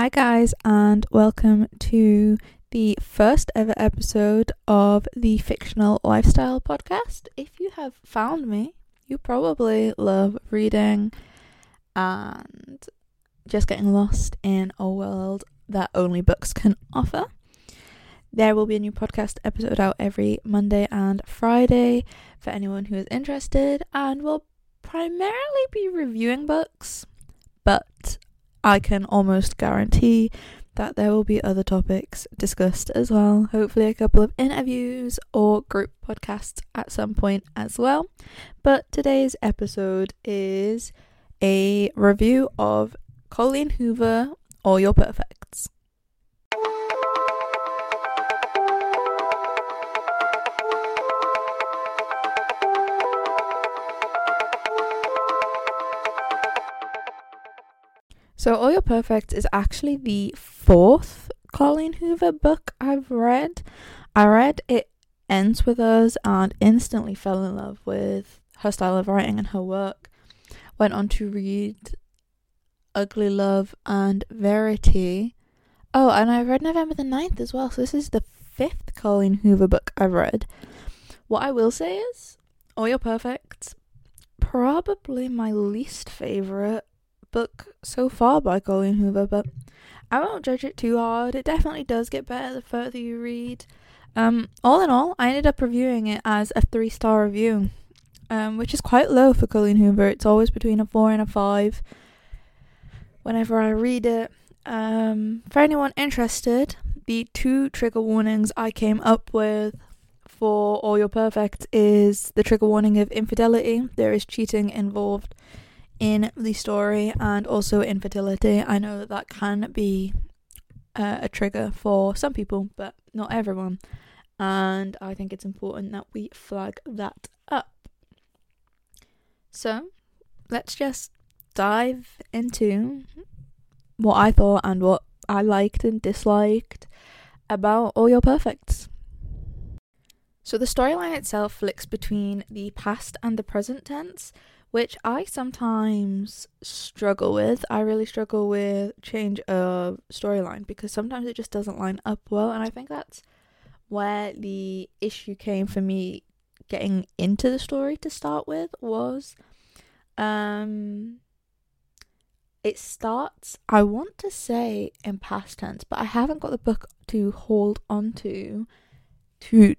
Hi, guys, and welcome to the first ever episode of the Fictional Lifestyle Podcast. If you have found me, you probably love reading and just getting lost in a world that only books can offer. There will be a new podcast episode out every Monday and Friday for anyone who is interested, and we'll primarily be reviewing books, I can almost guarantee that there will be other topics discussed as well. Hopefully, a couple of interviews or group podcasts at some point as well. But today's episode is a review of Colleen Hoover, All Your Perfects. So, All Your Perfects is actually the fourth Colleen Hoover book I've read. I read It Ends With Us and instantly fell in love with her style of writing and her work. Went on to read Ugly Love and Verity. Oh, and I read November the 9th as well. So, this is the fifth Colleen Hoover book I've read. What I will say is, All Your Perfects, probably my least favourite book so far by Colleen Hoover, but I won't judge it too hard. It definitely does get better the further you read. Um, all in all, I ended up reviewing it as a three star review, um, which is quite low for Colleen Hoover. It's always between a four and a five. Whenever I read it, um, for anyone interested, the two trigger warnings I came up with for All Your Perfect is the trigger warning of infidelity. There is cheating involved in the story and also infertility. I know that that can be uh, a trigger for some people, but not everyone. And I think it's important that we flag that up. So, let's just dive into what I thought and what I liked and disliked about All Your Perfects. So, the storyline itself flicks between the past and the present tense, which I sometimes struggle with. I really struggle with change of storyline because sometimes it just doesn't line up well, and I think that's where the issue came for me getting into the story to start with was um it starts I want to say in past tense, but I haven't got the book to hold on to to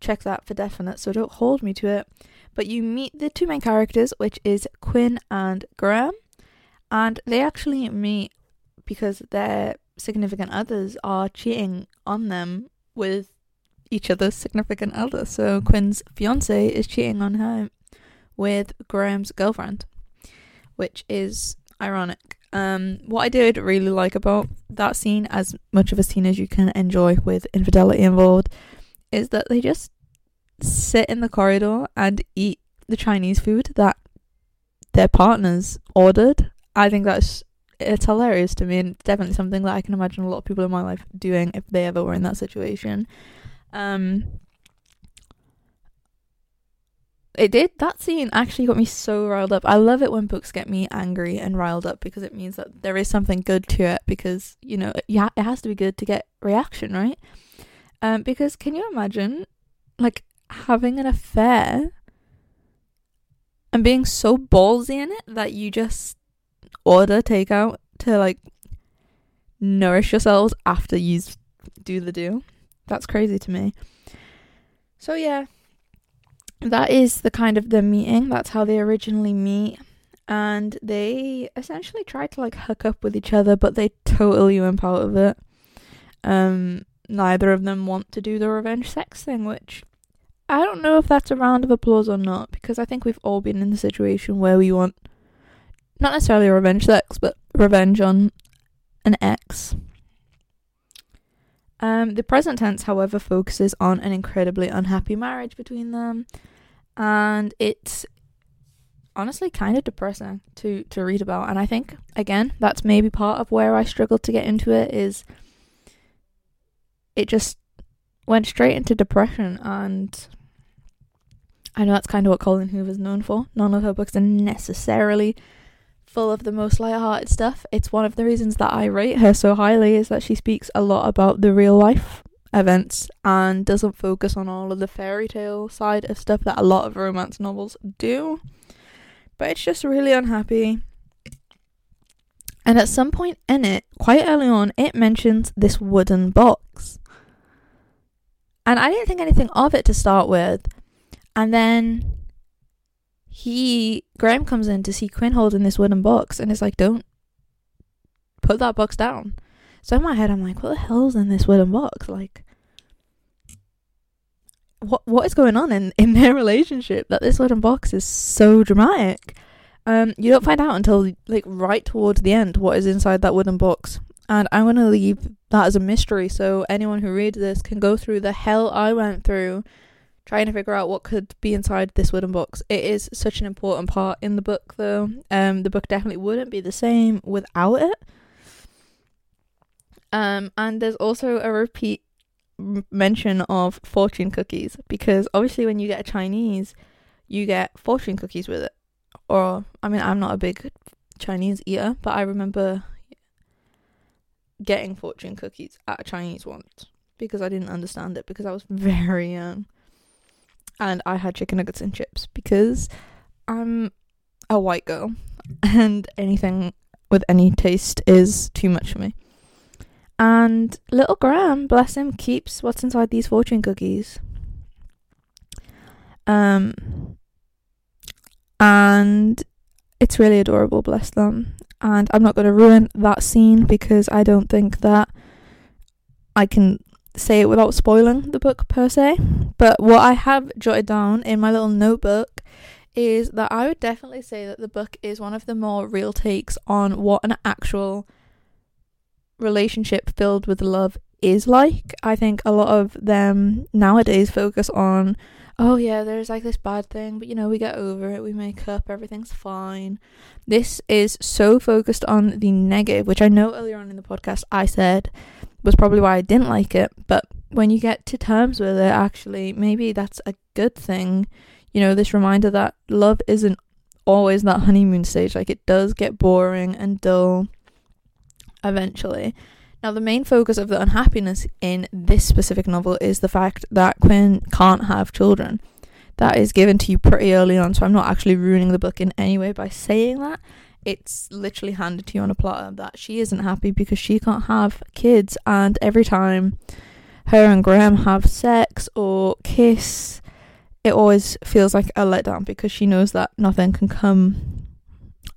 check that for definite, so don't hold me to it. But you meet the two main characters, which is Quinn and Graham, and they actually meet because their significant others are cheating on them with each other's significant other. So Quinn's fiance is cheating on her with Graham's girlfriend, which is ironic. Um, what I did really like about that scene, as much of a scene as you can enjoy with infidelity involved, is that they just sit in the corridor and eat the Chinese food that their partners ordered. I think that's it's hilarious to me and it's definitely something that I can imagine a lot of people in my life doing if they ever were in that situation. Um it did that scene actually got me so riled up. I love it when books get me angry and riled up because it means that there is something good to it because you know yeah it has to be good to get reaction, right? Um because can you imagine like having an affair and being so ballsy in it that you just order takeout to like nourish yourselves after you do the do. That's crazy to me. So yeah, that is the kind of the meeting. That's how they originally meet. And they essentially try to like hook up with each other, but they totally went out of it. Um, neither of them want to do the revenge sex thing, which I don't know if that's a round of applause or not because I think we've all been in the situation where we want not necessarily revenge sex, but revenge on an ex. Um, the present tense, however, focuses on an incredibly unhappy marriage between them, and it's honestly kind of depressing to to read about. And I think again, that's maybe part of where I struggled to get into it. Is it just went straight into depression and I know that's kind of what Colleen Hoover's known for. None of her books are necessarily full of the most light-hearted stuff. It's one of the reasons that I rate her so highly is that she speaks a lot about the real life events and doesn't focus on all of the fairy tale side of stuff that a lot of romance novels do. But it's just really unhappy. And at some point in it, quite early on, it mentions this wooden box. And I didn't think anything of it to start with. And then he Graham comes in to see Quinn holding this wooden box and is like, Don't put that box down. So in my head I'm like, What the hell's in this wooden box? Like what what is going on in, in their relationship that this wooden box is so dramatic? Um, you don't find out until like right towards the end what is inside that wooden box. And I'm gonna leave that as a mystery so anyone who reads this can go through the hell I went through trying to figure out what could be inside this wooden box. It is such an important part in the book, though. Um, the book definitely wouldn't be the same without it. Um, and there's also a repeat mention of fortune cookies because obviously when you get a Chinese, you get fortune cookies with it. Or I mean, I'm not a big Chinese eater, but I remember getting fortune cookies at a Chinese once because I didn't understand it because I was very young and I had chicken nuggets and chips because I'm a white girl and anything with any taste is too much for me. And little Graham, bless him, keeps what's inside these fortune cookies. Um and it's really adorable, bless them. And I'm not going to ruin that scene because I don't think that I can say it without spoiling the book per se. But what I have jotted down in my little notebook is that I would definitely say that the book is one of the more real takes on what an actual relationship filled with love is like. I think a lot of them nowadays focus on, oh yeah, there's like this bad thing, but you know, we get over it, we make up, everything's fine. This is so focused on the negative, which I know earlier on in the podcast I said was probably why I didn't like it. But when you get to terms with it, actually, maybe that's a good thing. You know, this reminder that love isn't always that honeymoon stage. Like, it does get boring and dull eventually. Now, the main focus of the unhappiness in this specific novel is the fact that Quinn can't have children. That is given to you pretty early on, so I'm not actually ruining the book in any way by saying that it's literally handed to you on a platter that she isn't happy because she can't have kids, and every time her and Graham have sex or kiss, it always feels like a letdown because she knows that nothing can come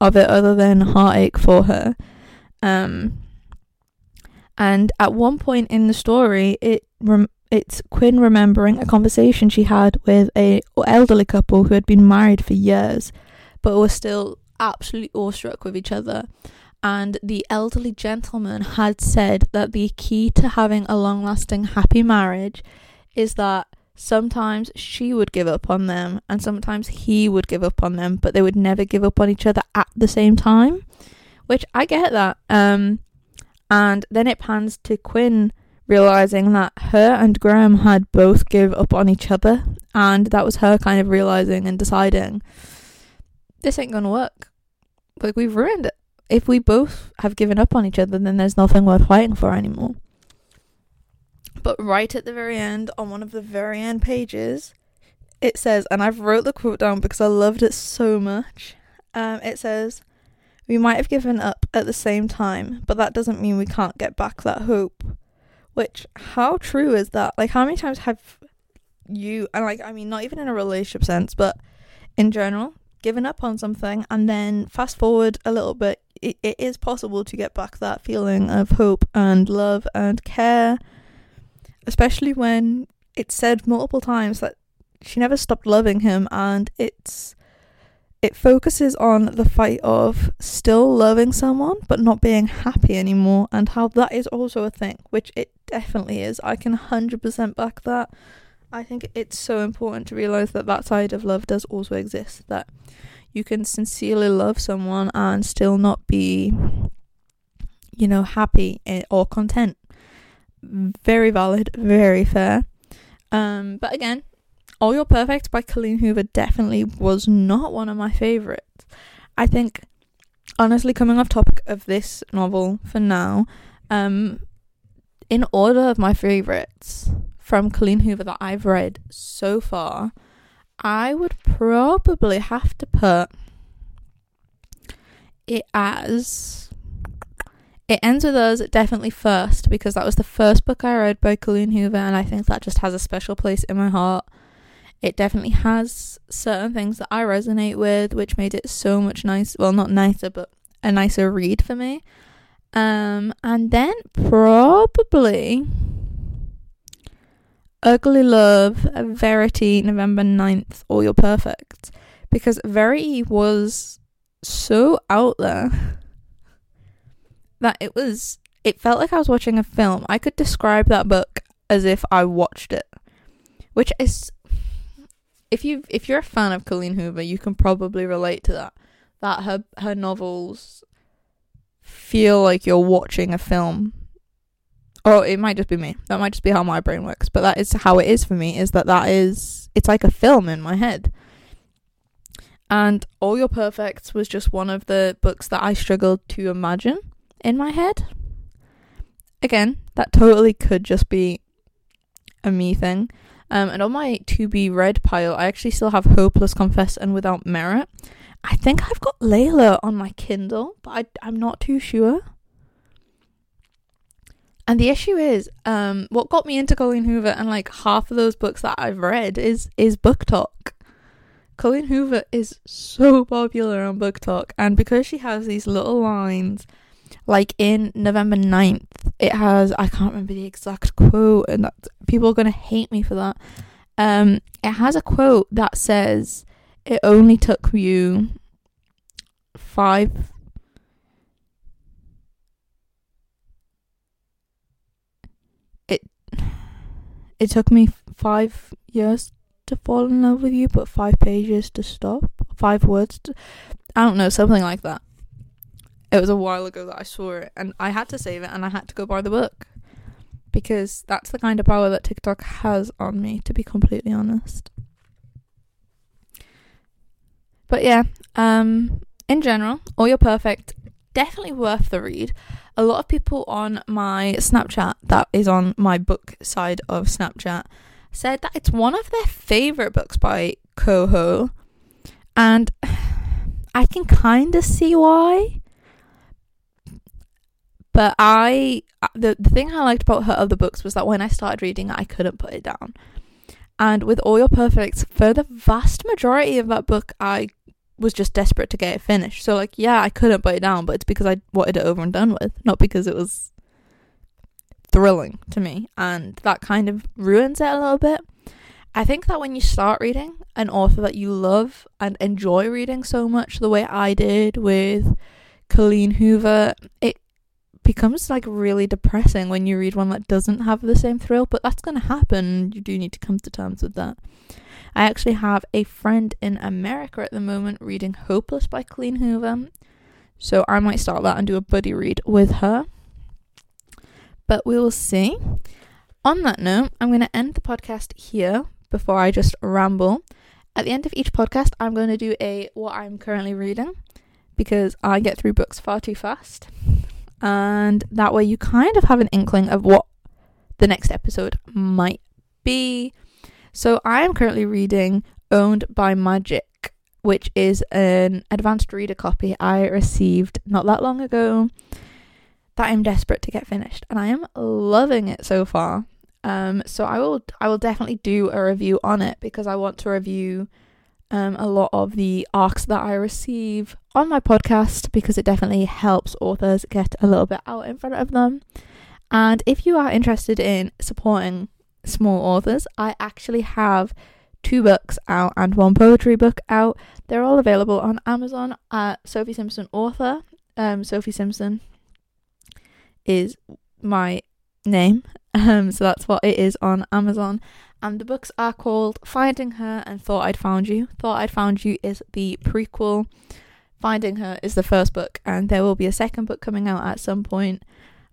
of it other than heartache for her. Um, and at one point in the story, it rem- it's Quinn remembering a conversation she had with a elderly couple who had been married for years, but were still absolutely awestruck with each other. And the elderly gentleman had said that the key to having a long lasting happy marriage is that sometimes she would give up on them and sometimes he would give up on them, but they would never give up on each other at the same time. Which I get that. Um, and then it pans to Quinn realizing that her and Graham had both give up on each other, and that was her kind of realizing and deciding this ain't gonna work. Like we've ruined it. If we both have given up on each other, then there's nothing worth fighting for anymore. But right at the very end, on one of the very end pages, it says, and I've wrote the quote down because I loved it so much. Um, it says, "We might have given up at the same time, but that doesn't mean we can't get back that hope." Which, how true is that? Like, how many times have you, and like, I mean, not even in a relationship sense, but in general, given up on something and then fast forward a little bit it, it is possible to get back that feeling of hope and love and care especially when it's said multiple times that she never stopped loving him and it's it focuses on the fight of still loving someone but not being happy anymore and how that is also a thing which it definitely is i can 100% back that I think it's so important to realize that that side of love does also exist. That you can sincerely love someone and still not be, you know, happy or content. Very valid, very fair. Um, but again, All Your Perfect by Colleen Hoover definitely was not one of my favorites. I think honestly, coming off topic of this novel for now, um, in order of my favorites from Colleen Hoover that I've read so far, I would probably have to put it as it ends with us definitely first because that was the first book I read by Colleen Hoover and I think that just has a special place in my heart. It definitely has certain things that I resonate with which made it so much nice well not nicer but a nicer read for me. Um and then probably Ugly Love, Verity, November 9th, All Your Perfect. Because Verity was so out there that it was it felt like I was watching a film. I could describe that book as if I watched it. Which is if you if you're a fan of Colleen Hoover, you can probably relate to that. That her her novels feel like you're watching a film. Or it might just be me. That might just be how my brain works, but that is how it is for me is that that is it's like a film in my head. And All Your Perfects was just one of the books that I struggled to imagine in my head. Again, that totally could just be a me thing. Um, and on my to be read pile, I actually still have Hopeless Confess and Without Merit. I think I've got Layla on my Kindle, but I, I'm not too sure. And the issue is, um, what got me into Colleen Hoover and like half of those books that I've read is is BookTok. Colleen Hoover is so popular on BookTok, and because she has these little lines, like in November 9th, it has I can't remember the exact quote, and that people are gonna hate me for that. Um, it has a quote that says, "It only took you five." It it took me five years to fall in love with you, but five pages to stop. Five words to. I don't know, something like that. It was a while ago that I saw it, and I had to save it, and I had to go buy the book because that's the kind of power that TikTok has on me, to be completely honest. But yeah, um, in general, All Your Perfect, definitely worth the read. A lot of people on my Snapchat, that is on my book side of Snapchat, said that it's one of their favorite books by Coho, and I can kind of see why. But I, uh, the the thing I liked about her other books was that when I started reading it, I couldn't put it down. And with All Your Perfects, for the vast majority of that book, I was just desperate to get it finished. So like, yeah, I couldn't put it down, but it's because I wanted it over and done with, not because it was thrilling to me, and that kind of ruins it a little bit. I think that when you start reading an author that you love and enjoy reading so much, the way I did with Colleen Hoover, it becomes like really depressing when you read one that doesn't have the same thrill, but that's going to happen. You do need to come to terms with that. I actually have a friend in America at the moment reading Hopeless by Colleen Hoover, so I might start that and do a buddy read with her but we will see. On that note, I'm going to end the podcast here before I just ramble. At the end of each podcast, I'm going to do a what I'm currently reading because I get through books far too fast. And that way you kind of have an inkling of what the next episode might be. So I am currently reading Owned by Magic, which is an advanced reader copy I received not that long ago that I'm desperate to get finished and I am loving it so far. Um so I will I will definitely do a review on it because I want to review um a lot of the arcs that I receive on my podcast because it definitely helps authors get a little bit out in front of them. And if you are interested in supporting small authors, I actually have two books out and one poetry book out. They're all available on Amazon at Sophie Simpson Author. Um, Sophie Simpson is my name. Um, so that's what it is on Amazon. And the books are called Finding Her and Thought I'd Found You. Thought I'd Found You is the prequel. Finding Her is the first book, and there will be a second book coming out at some point.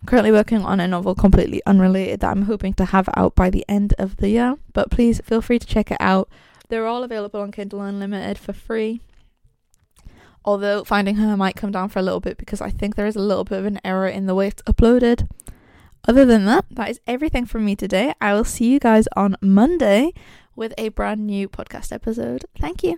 I'm currently working on a novel completely unrelated that I'm hoping to have out by the end of the year. But please feel free to check it out. They're all available on Kindle Unlimited for free. Although finding her might come down for a little bit because I think there is a little bit of an error in the way it's uploaded. Other than that, that is everything from me today. I will see you guys on Monday with a brand new podcast episode. Thank you.